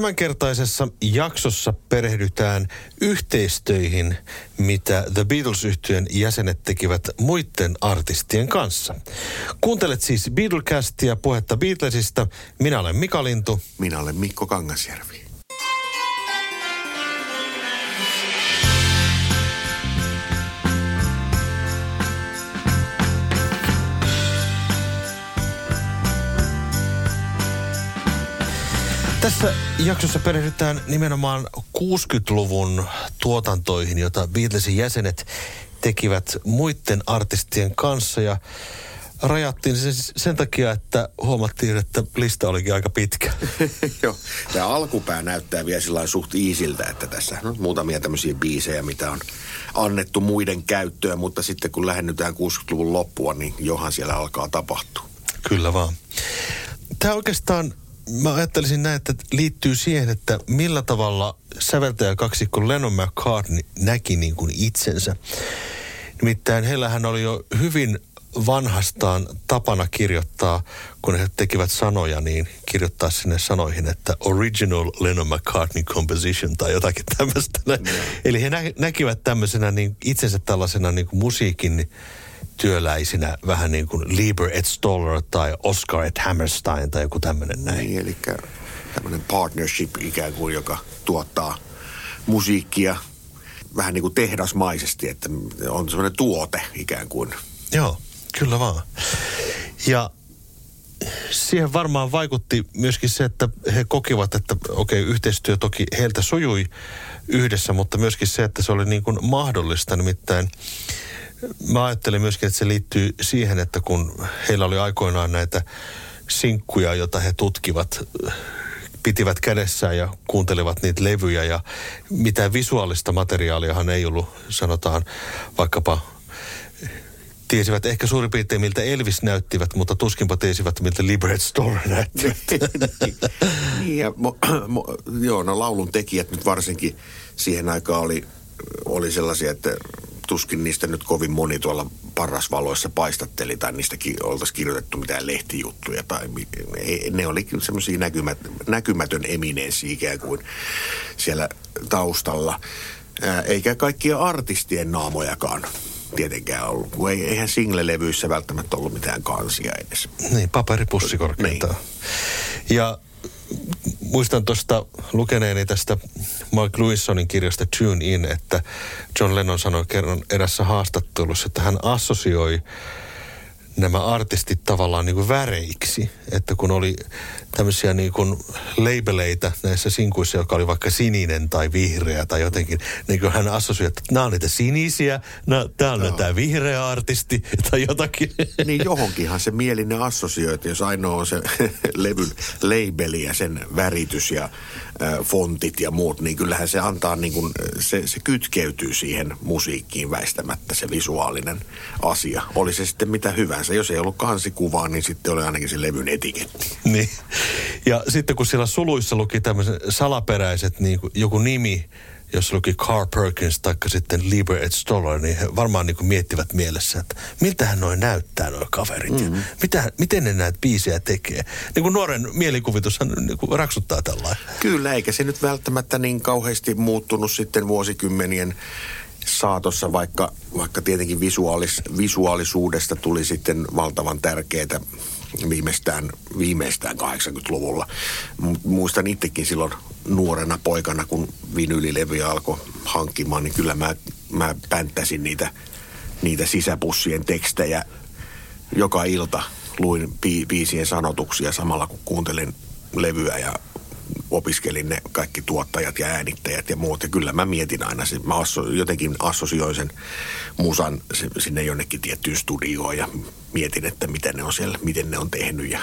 Tämänkertaisessa jaksossa perehdytään yhteistöihin, mitä The beatles yhtyeen jäsenet tekivät muiden artistien kanssa. Kuuntelet siis Beatlecastia, puhetta Beatlesista. Minä olen Mika Lintu. Minä olen Mikko Kangasjärvi. Tässä jaksossa perehdytään nimenomaan 60-luvun tuotantoihin, jota Beatlesin jäsenet tekivät muiden artistien kanssa ja rajattiin sen, sen takia, että huomattiin, että lista olikin aika pitkä. Joo, tämä alkupää näyttää vielä sillä suht iisiltä, että tässä on muutamia tämmöisiä biisejä, mitä on annettu muiden käyttöön, mutta sitten kun lähennytään 60-luvun loppua, niin johan siellä alkaa tapahtua. Kyllä vaan. Tämä oikeastaan mä ajattelisin näin, että liittyy siihen, että millä tavalla säveltäjä kaksikko Lennon McCartney näki niin kuin itsensä. Nimittäin heillähän oli jo hyvin vanhastaan tapana kirjoittaa, kun he tekivät sanoja, niin kirjoittaa sinne sanoihin, että original Lennon McCartney composition tai jotakin tämmöistä. Mm. Eli he nä- näkivät tämmöisenä niin itsensä tällaisena niin kuin musiikin työläisinä vähän niin kuin Lieber et Stoller tai Oscar et Hammerstein tai joku tämmöinen näin. Niin, eli tämmöinen partnership ikään kuin, joka tuottaa musiikkia vähän niin kuin tehdasmaisesti, että on semmoinen tuote ikään kuin. Joo, kyllä vaan. Ja siihen varmaan vaikutti myöskin se, että he kokivat, että okei, okay, yhteistyö toki heiltä sujui yhdessä, mutta myöskin se, että se oli niin kuin mahdollista. Nimittäin mä ajattelin myöskin, että se liittyy siihen, että kun heillä oli aikoinaan näitä sinkkuja, joita he tutkivat, pitivät kädessään ja kuuntelivat niitä levyjä ja mitään visuaalista materiaaliahan ei ollut, sanotaan vaikkapa tiesivät ehkä suurin piirtein miltä Elvis näyttivät, mutta tuskinpa tiesivät miltä Liberate Store näytti. niin ja mo, mo, joo, no laulun tekijät nyt varsinkin siihen aikaan oli, oli sellaisia, että tuskin niistä nyt kovin moni tuolla parrasvaloissa paistatteli tai niistäkin oltaisiin kirjoitettu mitään lehtijuttuja. Tai, ne oli semmoisia näkymät, näkymätön eminenssi ikään kuin siellä taustalla. Eikä kaikkia artistien naamojakaan tietenkään ollut, kun ei, eihän single-levyissä välttämättä ollut mitään kansia edes. Niin, paperipussi korkeintaan. Niin. Ja muistan tuosta lukeneeni tästä Mark Lewisonin kirjasta Tune In, että John Lennon sanoi kerran erässä haastattelussa, että hän assosioi nämä artistit tavallaan niin kuin väreiksi. Että kun oli tämmöisiä niin kuin labeleita näissä sinkuissa, joka oli vaikka sininen tai vihreä tai jotenkin, niin kuin hän assosioi, että nämä on niitä sinisiä, no, tämä on no. tämä vihreä artisti tai jotakin. Niin johonkinhan se mielinen assosioi, että jos ainoa on se levyn labeli ja sen väritys ja fontit ja muut, niin kyllähän se antaa niin kuin, se, se kytkeytyy siihen musiikkiin väistämättä se visuaalinen asia. Oli se sitten mitä hyvänsä. Jos ei ollut kansikuvaa, niin sitten oli ainakin se levyn etiketti. Niin. Ja sitten kun siellä suluissa luki tämmöiset salaperäiset, niin kuin joku nimi, jos luki Carl Perkins tai sitten Lieber et Stoller, niin he varmaan niin miettivät mielessä, että miltähän noin näyttää noin kaverit mm-hmm. ja mitä, miten ne näitä biisejä tekee. Niin kuin nuoren mielikuvitushan niin kuin raksuttaa tällainen. Kyllä, eikä se nyt välttämättä niin kauheasti muuttunut sitten vuosikymmenien saatossa, vaikka, vaikka tietenkin visuaalis, visuaalisuudesta tuli sitten valtavan tärkeää viimeistään, viimeistään 80-luvulla. Muistan itsekin silloin nuorena poikana, kun vinylilevyjä alkoi hankkimaan, niin kyllä mä, mä pänttäsin niitä, niitä sisäpussien tekstejä joka ilta. Luin bi- biisien sanotuksia samalla kun kuuntelin levyä ja opiskelin ne kaikki tuottajat ja äänittäjät ja muut. Ja kyllä mä mietin aina, mä asso, jotenkin assosioin sen musan sinne jonnekin tiettyyn studioon ja mietin, että miten ne on siellä, miten ne on tehnyt ja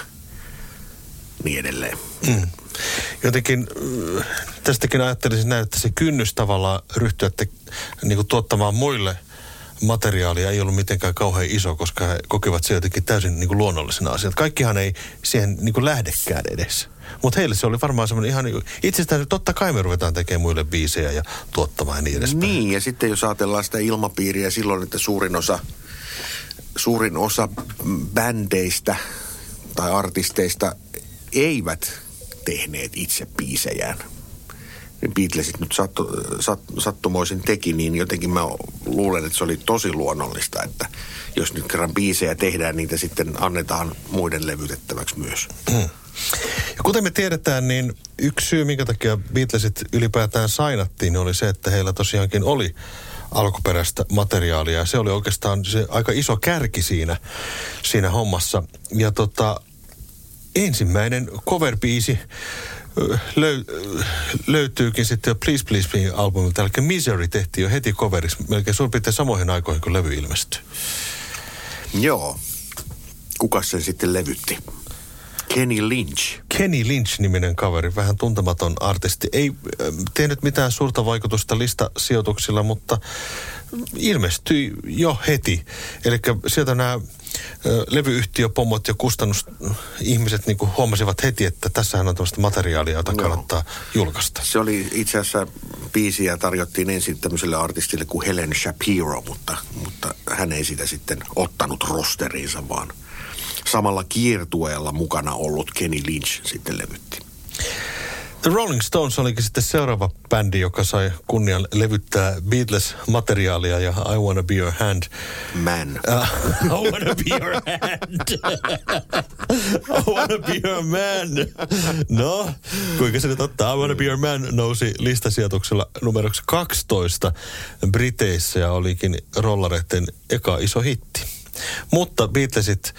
niin edelleen. Mm. Jotenkin äh, tästäkin ajattelisin näin, että se kynnys tavallaan ryhtyä te, niin kuin tuottamaan muille materiaalia ei ollut mitenkään kauhean iso, koska he kokivat se jotenkin täysin niin kuin luonnollisena asiana. Kaikkihan ei siihen niin kuin lähdekään edes. Mutta heille se oli varmaan semmoinen ihan niin itsestään, totta kai me ruvetaan tekemään muille biisejä ja tuottamaan ja niin edespäin. Niin, ja sitten jos ajatellaan sitä ilmapiiriä silloin, että suurin osa, suurin osa bändeistä tai artisteista eivät tehneet itse biisejään. Niin Beatlesit nyt sattu, sat, sattumoisin teki, niin jotenkin mä luulen, että se oli tosi luonnollista, että jos nyt kerran biisejä tehdään, niitä sitten annetaan muiden levytettäväksi myös. Ja kuten me tiedetään, niin yksi syy, minkä takia Beatlesit ylipäätään sainattiin, oli se, että heillä tosiaankin oli alkuperäistä materiaalia. Se oli oikeastaan se aika iso kärki siinä, siinä hommassa. Ja tota, ensimmäinen cover-biisi löy, löytyykin sitten jo Please Please Me albumilta. Eli Misery tehtiin jo heti coverissa, melkein suurin piirtein samoihin aikoihin, kun levy ilmestyi. Joo. Kuka sen sitten levytti? Kenny Lynch. Kenny Lynch-niminen kaveri, vähän tuntematon artisti. Ei tehnyt mitään suurta vaikutusta listasijoituksilla, mutta ilmestyi jo heti. Eli sieltä nämä levyyhtiöpommot ja kustannusihmiset niin huomasivat heti, että tässähän on tämmöistä materiaalia, jota kannattaa no. julkaista. Se oli itse asiassa biisiä tarjottiin ensin tämmöiselle artistille kuin Helen Shapiro, mutta, mutta hän ei sitä sitten ottanut rosteriinsa, vaan – samalla kiertueella mukana ollut Kenny Lynch sitten levytti. The Rolling Stones olikin sitten seuraava bändi, joka sai kunnian levyttää Beatles-materiaalia ja I Wanna Be Your Hand. Man. Uh, I Wanna Be Your Hand. I Wanna Be Your Man. No, kuinka se nyt ottaa? I Wanna Be Your Man nousi listasijoituksella numeroksi 12 Briteissä ja olikin rollareiden eka iso hitti. Mutta Beatlesit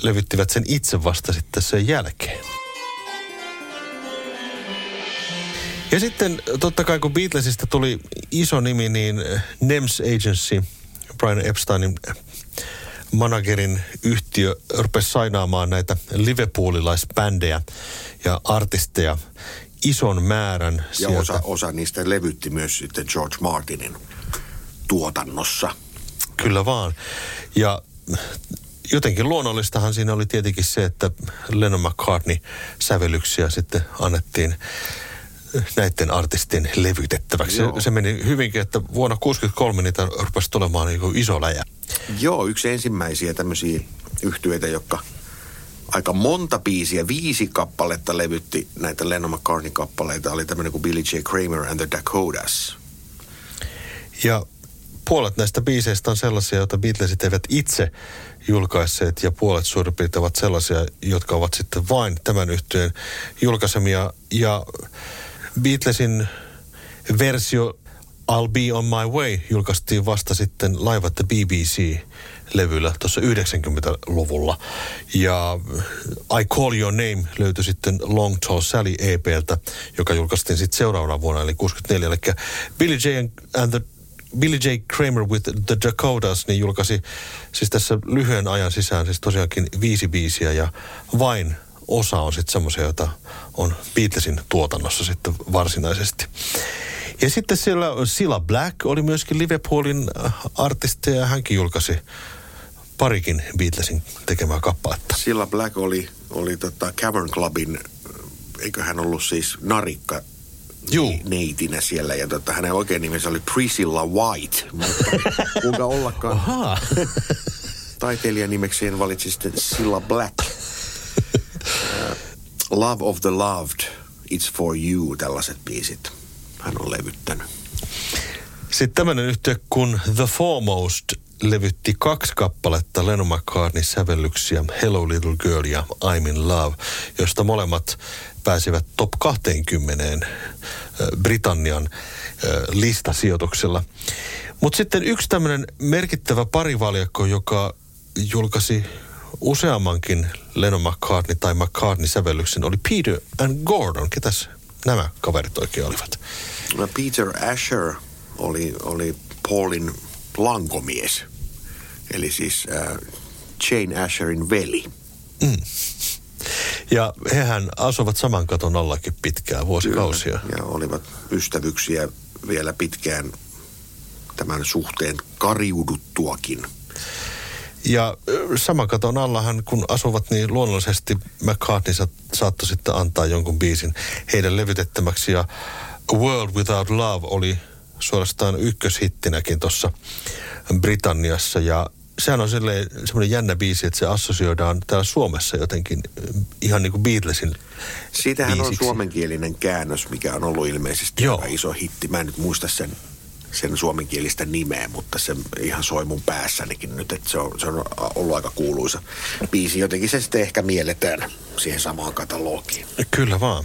levyttivät sen itse vasta sitten sen jälkeen. Ja sitten totta kai kun Beatlesista tuli iso nimi, niin NEMS Agency, Brian Epsteinin managerin yhtiö rupesi sainaamaan näitä liverpoolilaisbändejä ja artisteja ison määrän ja sieltä. osa, osa niistä levytti myös sitten George Martinin tuotannossa. Kyllä vaan. Ja jotenkin luonnollistahan siinä oli tietenkin se, että Lennon McCartney sävellyksiä sitten annettiin näiden artistien levytettäväksi. Se, se meni hyvinkin, että vuonna 1963 niitä rupesi tulemaan niin iso läjä. Joo, yksi ensimmäisiä tämmöisiä yhtyeitä, jotka aika monta biisiä, viisi kappaletta levytti näitä Lennon McCartney-kappaleita, oli tämmöinen kuin Billy J. Kramer and the Dakotas. Ja puolet näistä biiseistä on sellaisia, joita Beatlesit eivät itse julkaisseet ja puolet suurin piirtein ovat sellaisia, jotka ovat sitten vain tämän yhtyeen julkaisemia. Ja Beatlesin versio I'll Be On My Way julkaistiin vasta sitten Live at the BBC levyllä tuossa 90-luvulla. Ja I Call Your Name löytyi sitten Long Tall Sally EPltä, joka julkaistiin sitten seuraavana vuonna, eli 64. Eli Billy J. and the Billy J. Kramer with the Dakotas niin julkaisi siis tässä lyhyen ajan sisään siis tosiaankin viisi biisiä ja vain osa on sitten semmoisia, joita on Beatlesin tuotannossa sitten varsinaisesti. Ja sitten siellä Silla Black oli myöskin Liverpoolin äh, artisti ja hänkin julkaisi parikin Beatlesin tekemää kappaletta. Silla Black oli, oli tota Cavern Clubin, eikö hän ollut siis narikka Juu. neitinä siellä. Ja tota, hänen oikein nimensä oli Priscilla White. Mutta kuinka ollakaan Aha. taiteilijan nimekseen valitsi sitten Silla Black. Uh, Love of the Loved, It's for You, tällaiset biisit hän on levyttänyt. Sitten tämmöinen yhtiö kun The Foremost levytti kaksi kappaletta Lennon McCartney sävellyksiä Hello Little Girl ja I'm in Love, josta molemmat pääsivät top 20 Britannian listasijoituksella. Mutta sitten yksi tämmöinen merkittävä parivaljakko, joka julkaisi useammankin Lennon McCartney tai McCartney-sävellyksen, oli Peter and Gordon. Ketäs nämä kaverit oikein olivat? No Peter Asher oli, oli Paulin lankomies. Eli siis äh, Jane Asherin veli. Mm. Ja hehän asuvat saman katon allakin pitkään, vuosikausia. Kyllä, ja olivat ystävyksiä vielä pitkään tämän suhteen kariuduttuakin. Ja saman katon allahan, kun asuvat, niin luonnollisesti McCartney saattoi sitten antaa jonkun biisin heidän levytettämäksi. Ja World Without Love oli suorastaan ykköshittinäkin tuossa Britanniassa. Ja sehän on semmoinen jännä biisi, että se assosioidaan täällä Suomessa jotenkin ihan niin kuin Beatlesin Siitähän biisiksi. on suomenkielinen käännös, mikä on ollut ilmeisesti Joo. aika iso hitti. Mä en nyt muista sen, sen suomenkielistä nimeä, mutta se ihan soi mun päässänikin nyt, että se on, se on ollut aika kuuluisa biisi. Jotenkin se sitten ehkä mielletään siihen samaan katalogiin. Kyllä vaan.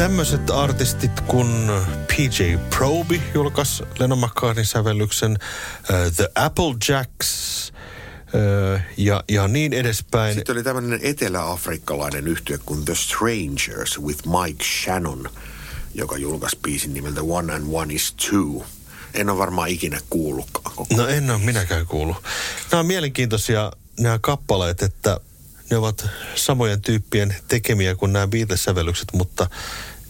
Tämmöiset artistit kuin PJ Proby julkaisi Lennon McCartneyn sävellyksen, uh, The Applejacks uh, ja, ja niin edespäin. Sitten oli tämmöinen etelä-afrikkalainen yhtye kuin The Strangers with Mike Shannon, joka julkaisi biisin nimeltä One and One is Two. En ole varmaan ikinä kuullutkaan koko No en ole minäkään kuullut. Nämä on mielenkiintoisia nämä kappaleet, että ne ovat samojen tyyppien tekemiä kuin nämä Beatles-sävellykset, mutta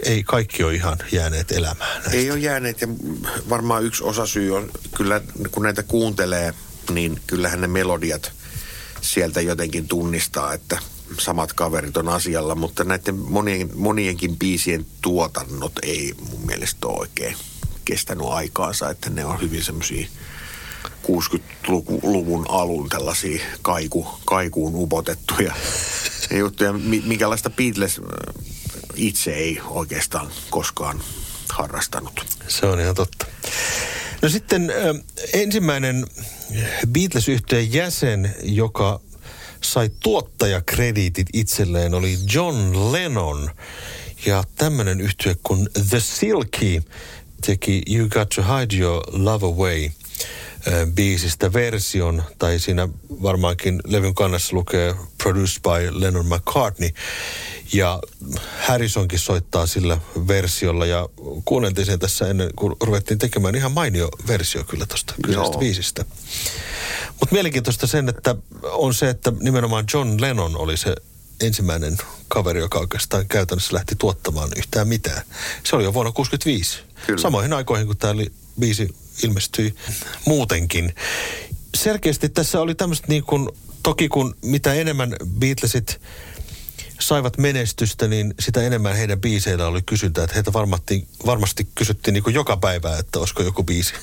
ei kaikki ole ihan jääneet elämään. Näistä. Ei ole jääneet ja varmaan yksi osasyy on kyllä, kun näitä kuuntelee, niin kyllähän ne melodiat sieltä jotenkin tunnistaa, että samat kaverit on asialla, mutta näiden monien, monienkin biisien tuotannot ei mun mielestä ole oikein kestänyt aikaansa, että ne on hyvin semmoisia 60-luvun alun tällaisia kaiku, kaikuun upotettuja juttuja, minkälaista Beatles itse ei oikeastaan koskaan harrastanut. Se on ihan totta. No sitten ensimmäinen beatles yhteen jäsen, joka sai tuottajakrediitit itselleen, oli John Lennon. Ja tämmöinen yhtye kuin The Silky teki You Got to Hide Your Love Away biisistä version, tai siinä varmaankin levyn kannassa lukee Produced by Lennon McCartney. Ja Harrisonkin soittaa sillä versiolla ja kuunneltiin sen tässä ennen kuin ruvettiin tekemään ihan mainio versio kyllä tuosta kyseisestä biisistä. Mutta mielenkiintoista sen, että on se, että nimenomaan John Lennon oli se ensimmäinen kaveri, joka oikeastaan käytännössä lähti tuottamaan yhtään mitään. Se oli jo vuonna 1965. Kyllä. Samoihin aikoihin, kun tämä biisi ilmestyi muutenkin. Selkeästi tässä oli tämmöistä niin kuin, toki kun mitä enemmän Beatlesit saivat menestystä, niin sitä enemmän heidän biiseillä oli kysyntää. Että heitä varmasti, varmasti kysyttiin niin joka päivä, että olisiko joku biisi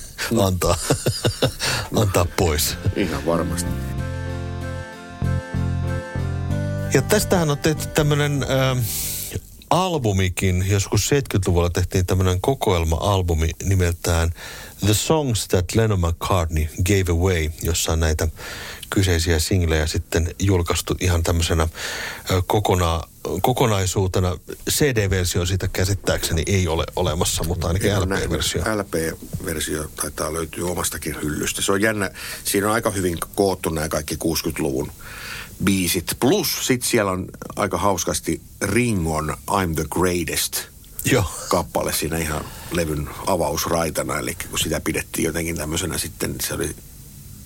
antaa, antaa pois. Ihan varmasti. Ja tästähän on tehty tämmöinen äh, albumikin. Joskus 70-luvulla tehtiin tämmöinen kokoelma-albumi nimeltään The Songs That Lennon McCartney Gave Away, jossa on näitä kyseisiä singlejä sitten julkaistu ihan tämmöisenä kokona, kokonaisuutena. CD-versio siitä käsittääkseni ei ole olemassa, mutta ainakin LP-versio. LP-versio taitaa löytyä omastakin hyllystä. Se on jännä. Siinä on aika hyvin koottu nämä kaikki 60-luvun biisit. Plus sitten siellä on aika hauskasti Ringon I'm the Greatest Joo. kappale siinä ihan levyn avausraitana. Eli kun sitä pidettiin jotenkin tämmöisenä sitten, se oli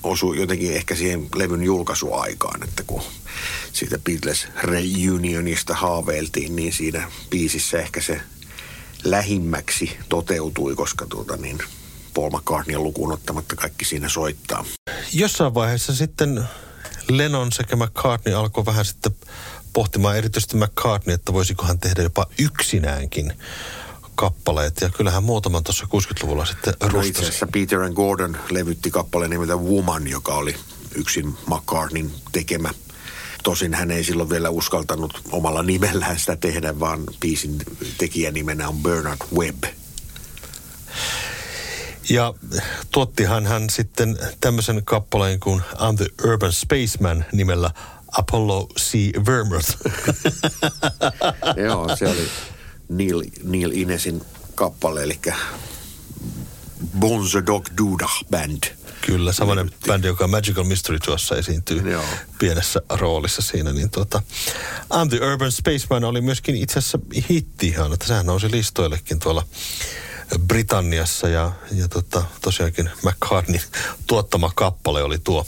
osu jotenkin ehkä siihen levyn julkaisuaikaan, että kun siitä Beatles reunionista haaveiltiin, niin siinä biisissä ehkä se lähimmäksi toteutui, koska tuota niin, Paul McCartney lukuun ottamatta kaikki siinä soittaa. Jossain vaiheessa sitten Lennon sekä McCartney alkoi vähän sitten pohtimaan erityisesti McCartney, että voisiko hän tehdä jopa yksinäänkin kappaleet. Ja kyllähän muutaman tuossa 60-luvulla sitten no rustasi. itse asiassa Peter and Gordon levytti kappaleen nimeltä Woman, joka oli yksin McCartneyn tekemä. Tosin hän ei silloin vielä uskaltanut omalla nimellään sitä tehdä, vaan biisin tekijänimenä on Bernard Webb. Ja tuottihan hän sitten tämmöisen kappaleen kuin I'm the Urban Spaceman nimellä Apollo C. Vermouth. Joo, se oli Neil, Neil Inesin kappale, eli Bonzo Dog Duda Band. Kyllä, samainen bändi, joka Magical Mystery tuossa esiintyy Joo. pienessä roolissa siinä. Niin tuota, I'm the Urban Spaceman oli myöskin itse asiassa hitti ihan, että sehän nousi listoillekin tuolla Britanniassa ja, ja tota, tosiaankin McCartney tuottama kappale oli tuo.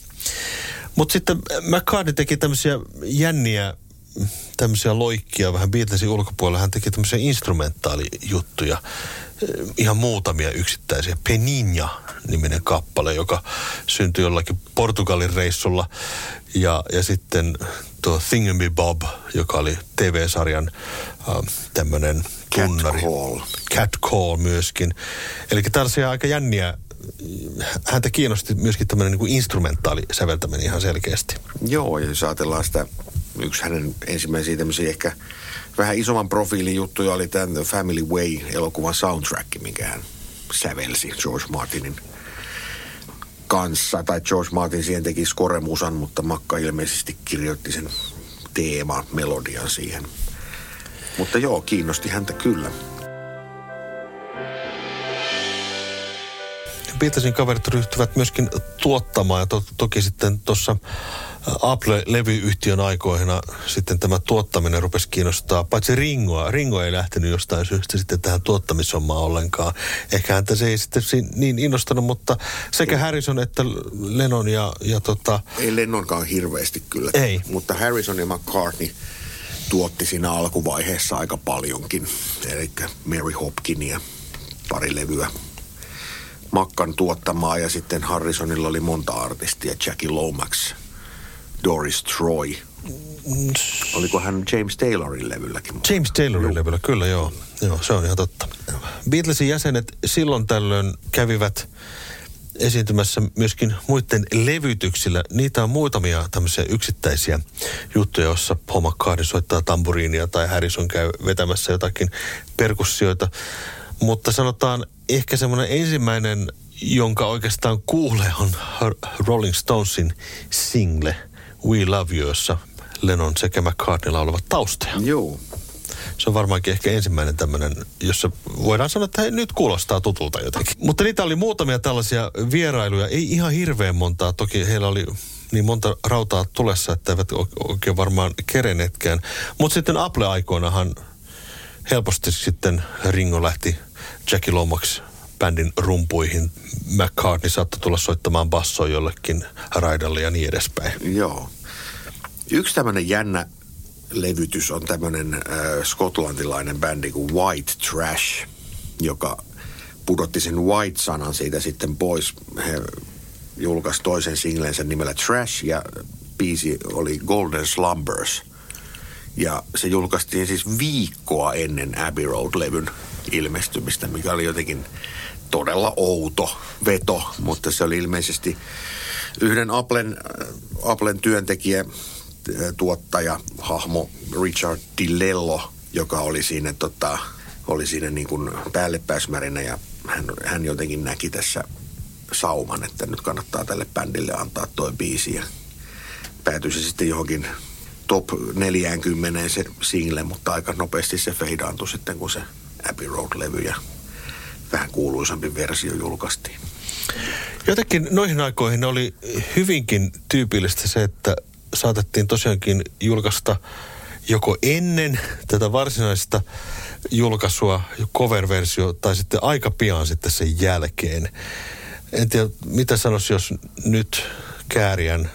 Mutta sitten McCartney teki tämmöisiä jänniä tämmöisiä loikkia vähän Beatlesin ulkopuolella. Hän teki tämmöisiä instrumentaalijuttuja. ihan muutamia yksittäisiä. Peninha-niminen kappale, joka syntyi jollakin Portugalin reissulla. Ja, ja sitten tuo Thingamy Bob, joka oli TV-sarjan äh, tämmöinen tunnari. Call. Cat Call myöskin. Eli tällaisia aika jänniä häntä kiinnosti myöskin tämmöinen niin instrumentaali säveltäminen ihan selkeästi. Joo, ja jos ajatellaan sitä, yksi hänen ensimmäisiä tämmöisiä ehkä vähän isomman profiilin juttuja oli tämän Family Way-elokuvan soundtrack, minkä hän sävelsi George Martinin kanssa. Tai George Martin siihen teki skoremusan, mutta Makka ilmeisesti kirjoitti sen teema, melodian siihen. Mutta joo, kiinnosti häntä kyllä. Beatlesin kaverit ryhtyvät myöskin tuottamaan ja to, toki sitten tuossa Apple-levyyhtiön aikoina sitten tämä tuottaminen rupesi kiinnostaa, paitsi Ringoa. Ringo ei lähtenyt jostain syystä sitten tähän tuottamishommaan ollenkaan. Ehkä häntä se ei sitten niin innostanut, mutta sekä Harrison että Lennon ja, ja tota... Ei Lennonkaan hirveästi kyllä. Ei. Mutta Harrison ja McCartney tuotti siinä alkuvaiheessa aika paljonkin. Eli Mary Hopkin ja pari levyä Makkan tuottamaa ja sitten Harrisonilla oli monta artistia, Jackie Lomax, Doris Troy. Oliko hän James Taylorin levylläkin? James Taylorin joo. levyllä, kyllä joo. joo. Se on ihan totta. Beatlesin jäsenet silloin tällöin kävivät esiintymässä myöskin muiden levytyksillä. Niitä on muutamia tämmöisiä yksittäisiä juttuja, joissa Paul McCartney soittaa tamburiinia tai Harrison käy vetämässä jotakin perkussioita. Mutta sanotaan ehkä semmoinen ensimmäinen, jonka oikeastaan kuulee, on Rolling Stonesin single We Love You, jossa Lennon sekä McCartney laulavat taustoja. Joo. Se on varmaankin ehkä ensimmäinen tämmöinen, jossa voidaan sanoa, että hei, nyt kuulostaa tutulta jotenkin. Mutta niitä oli muutamia tällaisia vierailuja, ei ihan hirveän montaa. Toki heillä oli niin monta rautaa tulessa, että eivät oikein varmaan kerenetkään. Mutta sitten Apple-aikoinahan helposti sitten Ringo lähti Jackie Lomax bändin rumpuihin. McCartney saattoi tulla soittamaan bassoa jollekin raidalle ja niin edespäin. Joo. Yksi tämmöinen jännä levytys on tämmöinen äh, skotlantilainen bändi kuin White Trash, joka pudotti sen White-sanan siitä sitten pois. He julkaisi toisen singlensä nimellä Trash ja biisi oli Golden Slumbers. Ja se julkaistiin siis viikkoa ennen Abbey Road-levyn ilmestymistä, mikä oli jotenkin todella outo veto, mutta se oli ilmeisesti yhden Applen, Applen työntekijä, tuottaja, hahmo Richard Dilello, joka oli siinä, tota, oli siinä niin kuin päällepäismärinä ja hän, hän jotenkin näki tässä sauman, että nyt kannattaa tälle bändille antaa toi biisi ja päätyi se sitten johonkin top 40 se single, mutta aika nopeasti se feidaantui sitten, kun se Abbey Road-levy ja vähän kuuluisampi versio julkaistiin. Jotenkin noihin aikoihin oli hyvinkin tyypillistä se, että saatettiin tosiaankin julkaista joko ennen tätä varsinaista julkaisua cover-versio tai sitten aika pian sitten sen jälkeen. En tiedä, mitä sanoisi, jos nyt Kääriän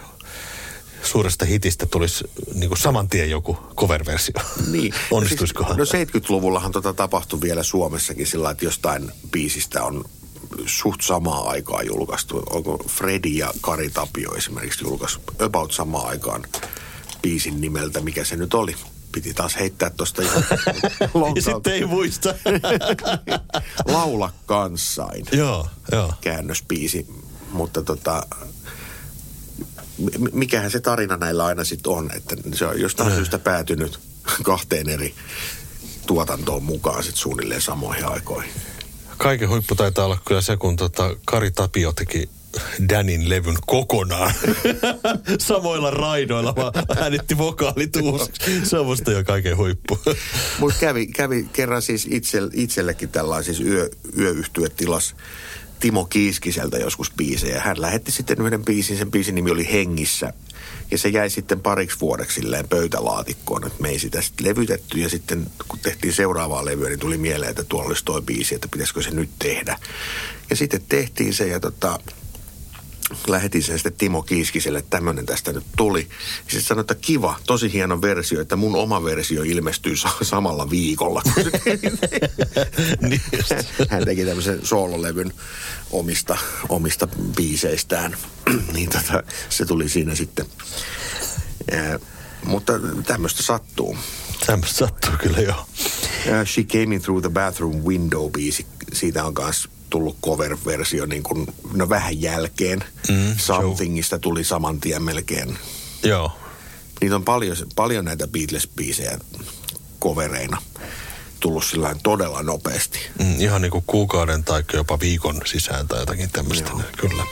suuresta hitistä tulisi niin kuin saman tien joku cover-versio. Niin. Onnistuisikohan? Siis, no 70-luvullahan tota tapahtui vielä Suomessakin sillä että jostain biisistä on suht samaa aikaa julkaistu. Onko Freddy ja Kari Tapio esimerkiksi julkaisu about samaan aikaan biisin nimeltä, mikä se nyt oli. Piti taas heittää tuosta ihan Ja sitten ei muista. Laula kanssain. joo, joo. Käännösbiisi. Mutta tota, mikähän se tarina näillä aina sitten on, että se on jostain syystä päätynyt kahteen eri tuotantoon mukaan sitten suunnilleen samoihin aikoihin. Kaiken huippu taitaa olla kyllä se, kun tota Kari Tapio teki Danin levyn kokonaan samoilla raidoilla, vaan äänitti vokaalit. Se on musta jo kaiken huippu. Mutta kävi, kävi kerran siis itse, itsellekin tällaisissa yö, yöyhtyötilas Timo Kiiskiseltä joskus biisejä. Hän lähetti sitten yhden biisin, sen biisin nimi oli Hengissä. Ja se jäi sitten pariksi vuodeksi silleen pöytälaatikkoon, että me ei sitä sitten levytetty. Ja sitten kun tehtiin seuraavaa levyä, niin tuli mieleen, että tuolla olisi toi biisi, että pitäisikö se nyt tehdä. Ja sitten tehtiin se ja tota, lähetin sen sitten Timo Kiiskiselle, että tämmöinen tästä nyt tuli. Ja sitten sanoi, että kiva, tosi hieno versio, että mun oma versio ilmestyy sa- samalla viikolla. Niin. Hän teki tämmöisen soololevyn omista, omista biiseistään. niin tota, se tuli siinä sitten. Ää, mutta tämmöistä sattuu. Tämmöistä sattuu kyllä joo. Ää, She Came In Through the Bathroom Window-biisi, siitä on myös tullut cover-versio niin kuin, no vähän jälkeen. Mm, Somethingista tuli saman tien melkein. Joo. Niitä on paljon, paljon näitä Beatles-biisejä kovereina tullut sillä todella nopeasti. Mm, ihan niin kuin kuukauden tai jopa viikon sisään tai jotakin tämmöistä. Joo. Kyllä.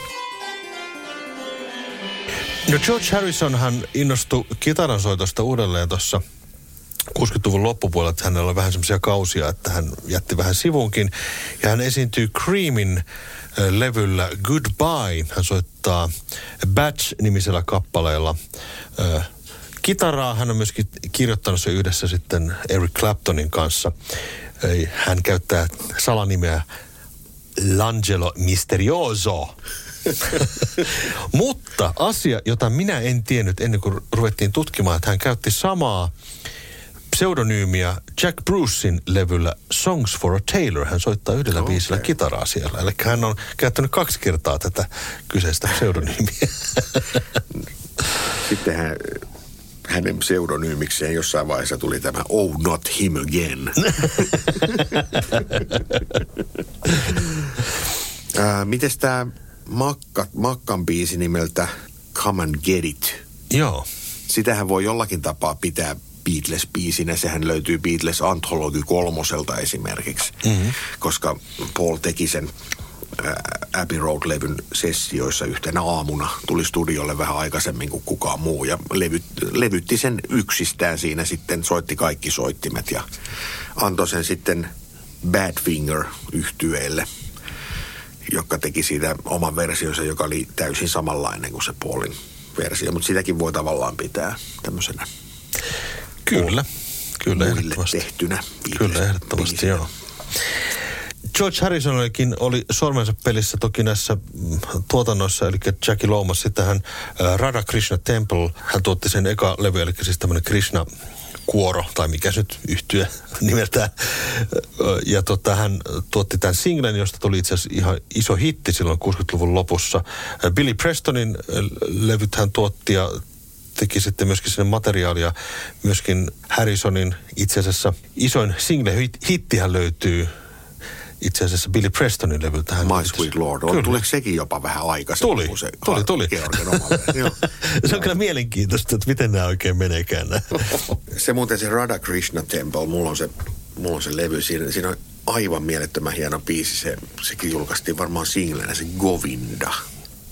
No George Harrisonhan innostui kitaransoitosta uudelleen tuossa 60-luvun loppupuolella, että hänellä oli vähän semmoisia kausia, että hän jätti vähän sivuunkin. Ja hän esiintyy Creamin levyllä Goodbye. Hän soittaa Batch-nimisellä kappaleella kitaraa. Hän on myöskin kirjoittanut se yhdessä sitten Eric Claptonin kanssa. Hän käyttää salanimeä L'Angelo Misterioso. Mutta asia, jota minä en tiennyt ennen kuin ruvettiin tutkimaan, että hän käytti samaa pseudonyymiä Jack Brucein levyllä Songs for a Tailor. Hän soittaa yhdellä okay. biisillä kitaraa siellä. Eli hän on käyttänyt kaksi kertaa tätä kyseistä pseudonyymiä. Sitten hän, hänen pseudonyymikseen jossain vaiheessa tuli tämä Oh Not Him Again. Ää, mites tämä Makka, Makkan biisi nimeltä Come and Get It? Joo. Sitähän voi jollakin tapaa pitää Beatles-biisinä. Sehän löytyy Beatles Anthology kolmoselta esimerkiksi, mm-hmm. koska Paul teki sen ää, Abbey Road-levyn sessioissa yhtenä aamuna. Tuli studiolle vähän aikaisemmin kuin kukaan muu ja levyt, levytti sen yksistään siinä sitten, soitti kaikki soittimet ja antoi sen sitten Badfinger yhtyeelle joka teki siitä oman versionsa, joka oli täysin samanlainen kuin se Paulin versio. Mutta sitäkin voi tavallaan pitää tämmöisenä Kyllä. Kyllä, ehdottomasti. tehtynä. Kyllä, ehdottomasti, joo. George Harrisonillakin oli sormensa pelissä toki näissä mm, tuotannoissa, eli Jackie Lomas, sitten hän äh, Radha Krishna Temple, hän tuotti sen eka levy, eli siis tämmöinen Krishna kuoro, tai mikä se nyt yhtyä nimeltään. Ja tota, hän tuotti tämän singlen, josta tuli itse asiassa ihan iso hitti silloin 60-luvun lopussa. Billy Prestonin ö, levyt hän tuotti ja teki sitten myöskin sinne materiaalia. Myöskin Harrisonin itse asiassa isoin single-hittihän löytyy itse asiassa Billy Prestonin levyltä. Hän My Sweet Lord. On, tuliko sekin jopa vähän aikaisemmin Tuli, kuin se tuli, tuli. Se on kyllä mielenkiintoista, että miten nämä oikein meneekään nämä. se muuten se Radha Krishna Temple, mulla on se, mulla on se levy, siinä, siinä on aivan mielettömän hieno biisi. Se, sekin julkaistiin varmaan singlenä, se Govinda.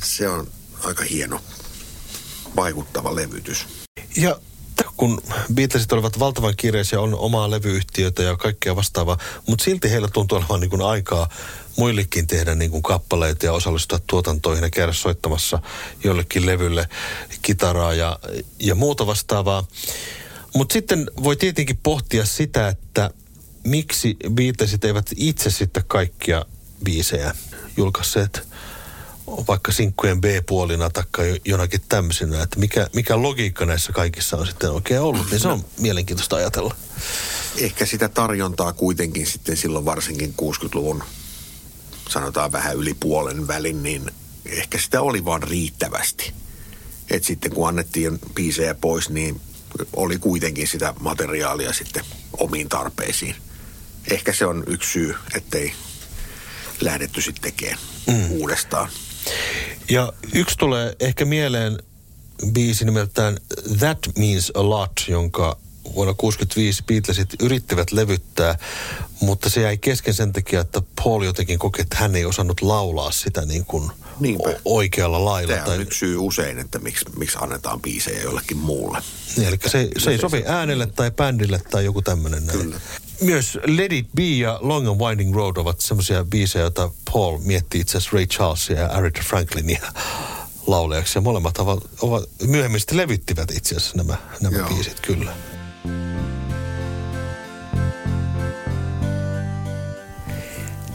Se on aika hieno, vaikuttava levytys. Ja kun Beatlesit olivat valtavan kiireisiä, on omaa levyyhtiötä ja kaikkea vastaavaa, mutta silti heillä tuntuu olevan niin kuin aikaa muillekin tehdä niin kuin kappaleita ja osallistua tuotantoihin ja käydä soittamassa jollekin levylle kitaraa ja, ja muuta vastaavaa. Mutta sitten voi tietenkin pohtia sitä, että miksi Beatlesit eivät itse sitten kaikkia biisejä julkaisseet vaikka sinkkujen B-puolina tai jonakin tämmöisenä, että mikä, mikä logiikka näissä kaikissa on sitten oikein ollut, niin se on mielenkiintoista ajatella. Ehkä sitä tarjontaa kuitenkin sitten silloin varsinkin 60-luvun, sanotaan vähän yli puolen välin, niin ehkä sitä oli vaan riittävästi. Et sitten kun annettiin biisejä pois, niin oli kuitenkin sitä materiaalia sitten omiin tarpeisiin. Ehkä se on yksi syy, ettei lähdetty sitten tekemään mm. uudestaan. Ja yksi tulee ehkä mieleen biisi nimeltään That Means a Lot, jonka vuonna 65 Beatlesit yrittivät levyttää, mutta se jäi kesken sen takia, että Paul jotenkin koki, että hän ei osannut laulaa sitä niin kuin Niinpä. oikealla lailla. Tämä on yksi syy usein, että miksi, miksi annetaan biisejä jollekin muulle. Niin, eli se, se ei sovi äänelle tai bändille tai joku tämmöinen. näin. Kyllä. Myös Let It Be ja Long and Winding Road ovat semmoisia biisejä, joita Paul miettii itse asiassa Ray Charlesia ja Aretha Franklinia laulejaksi. Ja molemmat ovat, ovat myöhemmin sitten levyttivät itse asiassa nämä, nämä Joo. biisit, kyllä.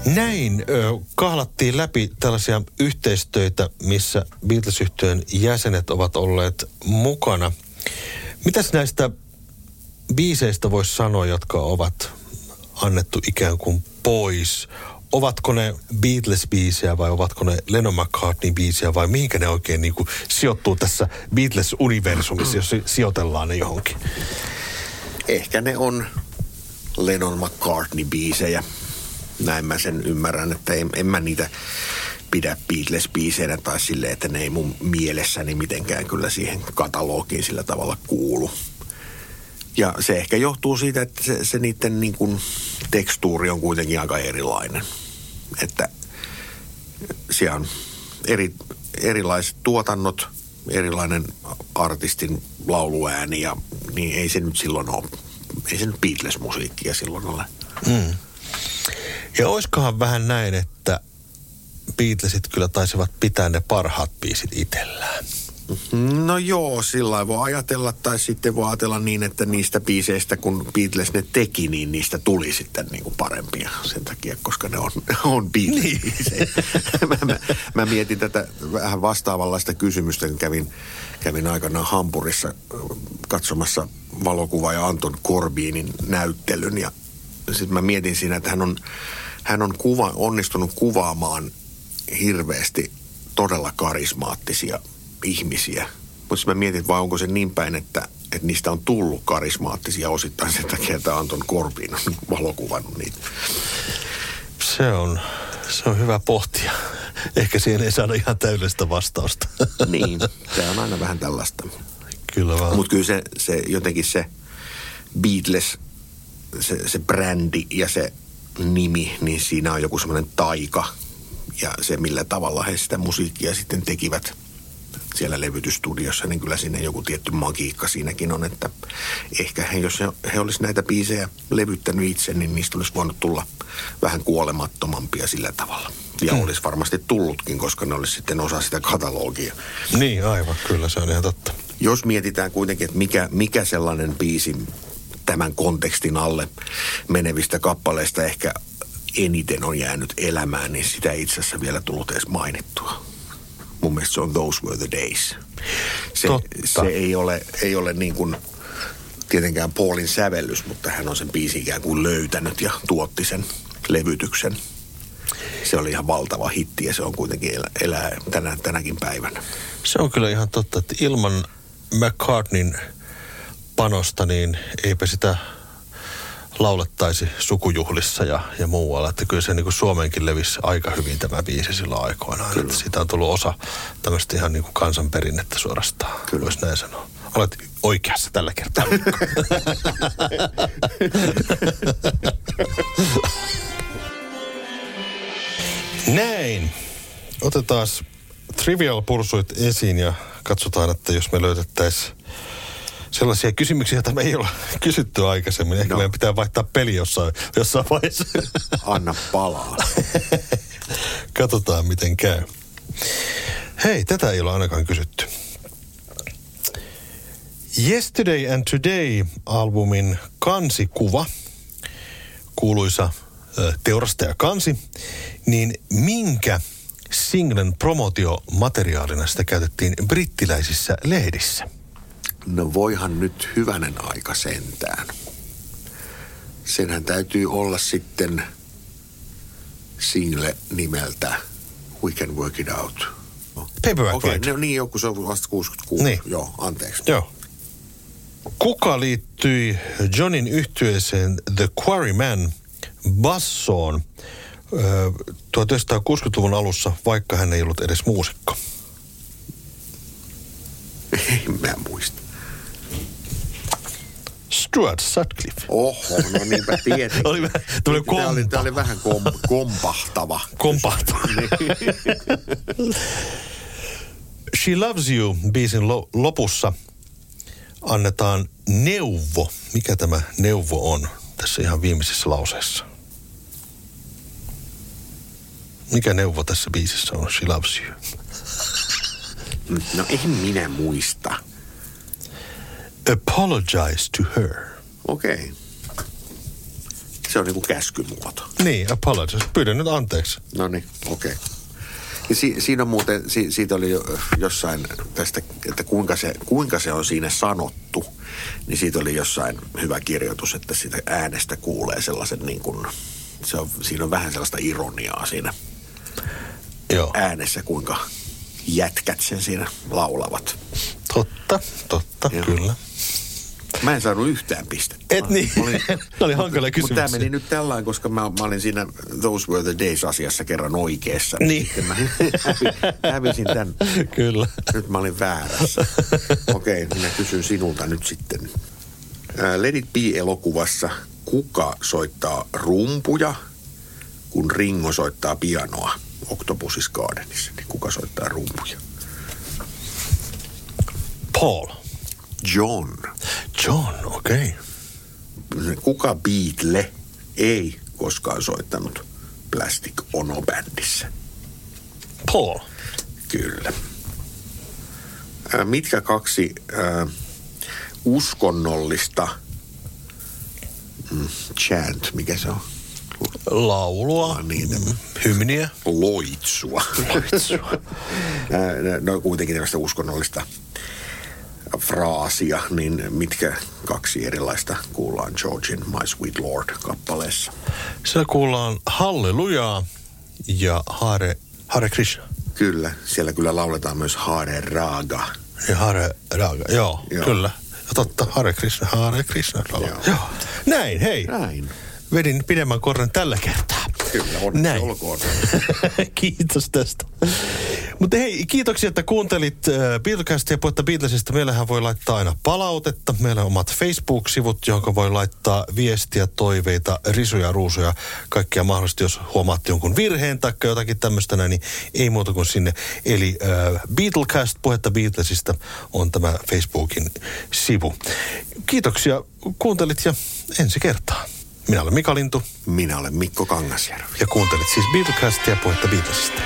Näin ö, kahlattiin läpi tällaisia yhteistöitä, missä beatles jäsenet ovat olleet mukana. Mitäs näistä biiseistä voisi sanoa, jotka ovat annettu ikään kuin pois? Ovatko ne Beatles-biisejä vai ovatko ne Lennon McCartney-biisejä vai mihinkä ne oikein niin kuin sijoittuu tässä Beatles-universumissa, jos sijoitellaan ne johonkin? Ehkä ne on Lennon McCartney-biisejä näin mä sen ymmärrän, että en, en mä niitä pidä Beatles-biiseinä tai silleen, että ne ei mun mielessäni mitenkään kyllä siihen katalogiin sillä tavalla kuulu. Ja se ehkä johtuu siitä, että se, se niiden niin kuin tekstuuri on kuitenkin aika erilainen. Että siellä on eri, erilaiset tuotannot, erilainen artistin lauluääni ja niin ei se nyt silloin ole, ei se nyt Beatles-musiikkia silloin ole. Mm. Ja oiskohan vähän näin, että Beatlesit kyllä taisivat pitää ne parhaat biisit itsellään. No joo, sillä voi ajatella, tai sitten voi ajatella niin, että niistä biiseistä, kun Beatles ne teki, niin niistä tuli sitten niin kuin parempia sen takia, koska ne on, on Beatles niin. mä, mä, mä, mietin tätä vähän vastaavanlaista kysymystä, kun kävin, kävin aikanaan Hampurissa katsomassa valokuva ja Anton Corbinin näyttelyn, ja sitten mä mietin siinä, että hän on hän on kuva, onnistunut kuvaamaan hirveästi todella karismaattisia ihmisiä. Mutta mä mietin, vai onko se niin päin, että, että niistä on tullut karismaattisia osittain sen takia, että Anton Korpin on valokuvannut niitä. Se on, se on hyvä pohtia. Ehkä siihen ei saada ihan täydellistä vastausta. Niin, se on aina vähän tällaista. Kyllä vaan. Mutta kyllä se, se jotenkin se Beatles, se, se brändi ja se nimi, niin siinä on joku semmoinen taika. Ja se, millä tavalla he sitä musiikkia sitten tekivät siellä levytystudiossa, niin kyllä sinne joku tietty magiikka siinäkin on, että ehkä he, jos he, he olisi näitä biisejä levyttänyt itse, niin niistä olisi voinut tulla vähän kuolemattomampia sillä tavalla. Ja mm. olisi varmasti tullutkin, koska ne olisi sitten osa sitä katalogia. Niin, aivan, kyllä se on ihan totta. Jos mietitään kuitenkin, että mikä, mikä sellainen biisi tämän kontekstin alle menevistä kappaleista ehkä eniten on jäänyt elämään, niin sitä ei itse asiassa vielä tullut edes mainittua. Mun mielestä se on Those Were the Days. Se, se ei, ole, ei ole niin kuin tietenkään Paulin sävellys, mutta hän on sen biisin ikään kuin löytänyt ja tuotti sen levytyksen. Se oli ihan valtava hitti ja se on kuitenkin elää, elää tänä, tänäkin päivänä. Se on kyllä ihan totta, että ilman McCartneyn panosta, niin eipä sitä laulettaisi sukujuhlissa ja, ja muualla. Että kyllä se niin kuin Suomeenkin levisi aika hyvin tämä biisi silloin aikoinaan. Kyllä. Että siitä on tullut osa tämmöistä ihan niin kuin kansanperinnettä suorastaan, kyllä. voisi näin sanoa. Olet oikeassa tällä kertaa. näin. Otetaan Trivial Pursuit esiin ja katsotaan, että jos me löytettäisiin sellaisia kysymyksiä, joita me ei ole kysytty aikaisemmin. Ehkä no. meidän pitää vaihtaa peli jossain, jossain vaiheessa. Anna palaa. Katsotaan, miten käy. Hei, tätä ei ole ainakaan kysytty. Yesterday and Today-albumin kansikuva, kuuluisa teurastaja kansi, niin minkä singlen promotiomateriaalina sitä käytettiin brittiläisissä lehdissä? No voihan nyt hyvänen aika sentään. Senhän täytyy olla sitten single nimeltä We Can Work It Out. Paperback Okei, okay, no niin joku se on vasta 66. Niin. Joo, anteeksi. Joo. Kuka liittyi Johnin yhtyeeseen The Quarryman bassoon 1960-luvun alussa, vaikka hän ei ollut edes muusikko? Ei mä muista. Stuart Sutcliffe. Oho, no niinpä tietenkin. oli tuli tämä, oli, tämä oli vähän kom, kompahtava. Kompahtava. She Loves You biisin lo, lopussa annetaan neuvo. Mikä tämä neuvo on tässä ihan viimeisessä lauseessa? Mikä neuvo tässä biisissä on? She Loves You. No en minä muista. Apologize to her. Okei. Okay. Se on niinku käskymuoto. Niin, apologize. Pyydän nyt anteeksi. No niin, okei. Okay. Ja si, siinä on muuten, si, siitä oli jo jossain tästä, että kuinka se, kuinka se on siinä sanottu, niin siitä oli jossain hyvä kirjoitus, että sitä äänestä kuulee sellaisen niin kuin, se on, siinä on vähän sellaista ironiaa siinä Joo. äänessä, kuinka jätkät sen siinä laulavat. Totta, totta, Joo. kyllä. Mä en saanut yhtään pistettä. Et niin. Mä olin- Ne oli hankalia Mutta tämä meni nyt tällään, koska mä, mä olin siinä Those Were the Days-asiassa kerran oikeassa. Niin. Sitten mä hävi- hävisin tämän. Kyllä. Nyt mä olin väärässä. Okei, okay, minä kysyn sinulta nyt sitten. Let It Be-elokuvassa kuka soittaa rumpuja, kun Ringo soittaa pianoa Octopus's Gardenissa? Niin kuka soittaa rumpuja? Paul. John. John, okei. Okay. Kuka Beatle ei koskaan soittanut Plastic Ono-bändissä? Paul. Kyllä. Mitkä kaksi ää, uskonnollista mm, chant, mikä se on? Laulua. Ah, niin, mm, hymniä. Loitsua. Ää, no kuitenkin tällaista uskonnollista fraasia, niin mitkä kaksi erilaista kuullaan Georgin My Sweet Lord-kappaleessa? Siellä kuullaan Hallelujaa ja Hare, Hare Krishna. Kyllä, siellä kyllä lauletaan myös Hare Raga. Ja Hare Raga, joo, Joo. kyllä. Ja totta, Hare Krishna, Hare Krishna. Joo. Joo. Näin, hei. Näin. Vedin pidemmän korren tällä kertaa. Kyllä, onneksi Näin. olkoon. Kiitos tästä. Mutta hei, kiitoksia, että kuuntelit äh, Beatlecastia ja puhetta Beatlesista. Meillähän voi laittaa aina palautetta. Meillä on omat Facebook-sivut, johon voi laittaa viestiä, toiveita, risuja, ruusuja, kaikkea mahdollisesti. Jos huomaatte jonkun virheen tai jotakin tämmöistä näin, niin ei muuta kuin sinne. Eli äh, Beatlecast, puhetta Beatlesista on tämä Facebookin sivu. Kiitoksia, kuuntelit ja ensi kertaa. Minä olen Mika Lintu Minä olen Mikko Kangasjärvi. ja kuuntelit siis Beatlecastia, puhetta Beatlesista.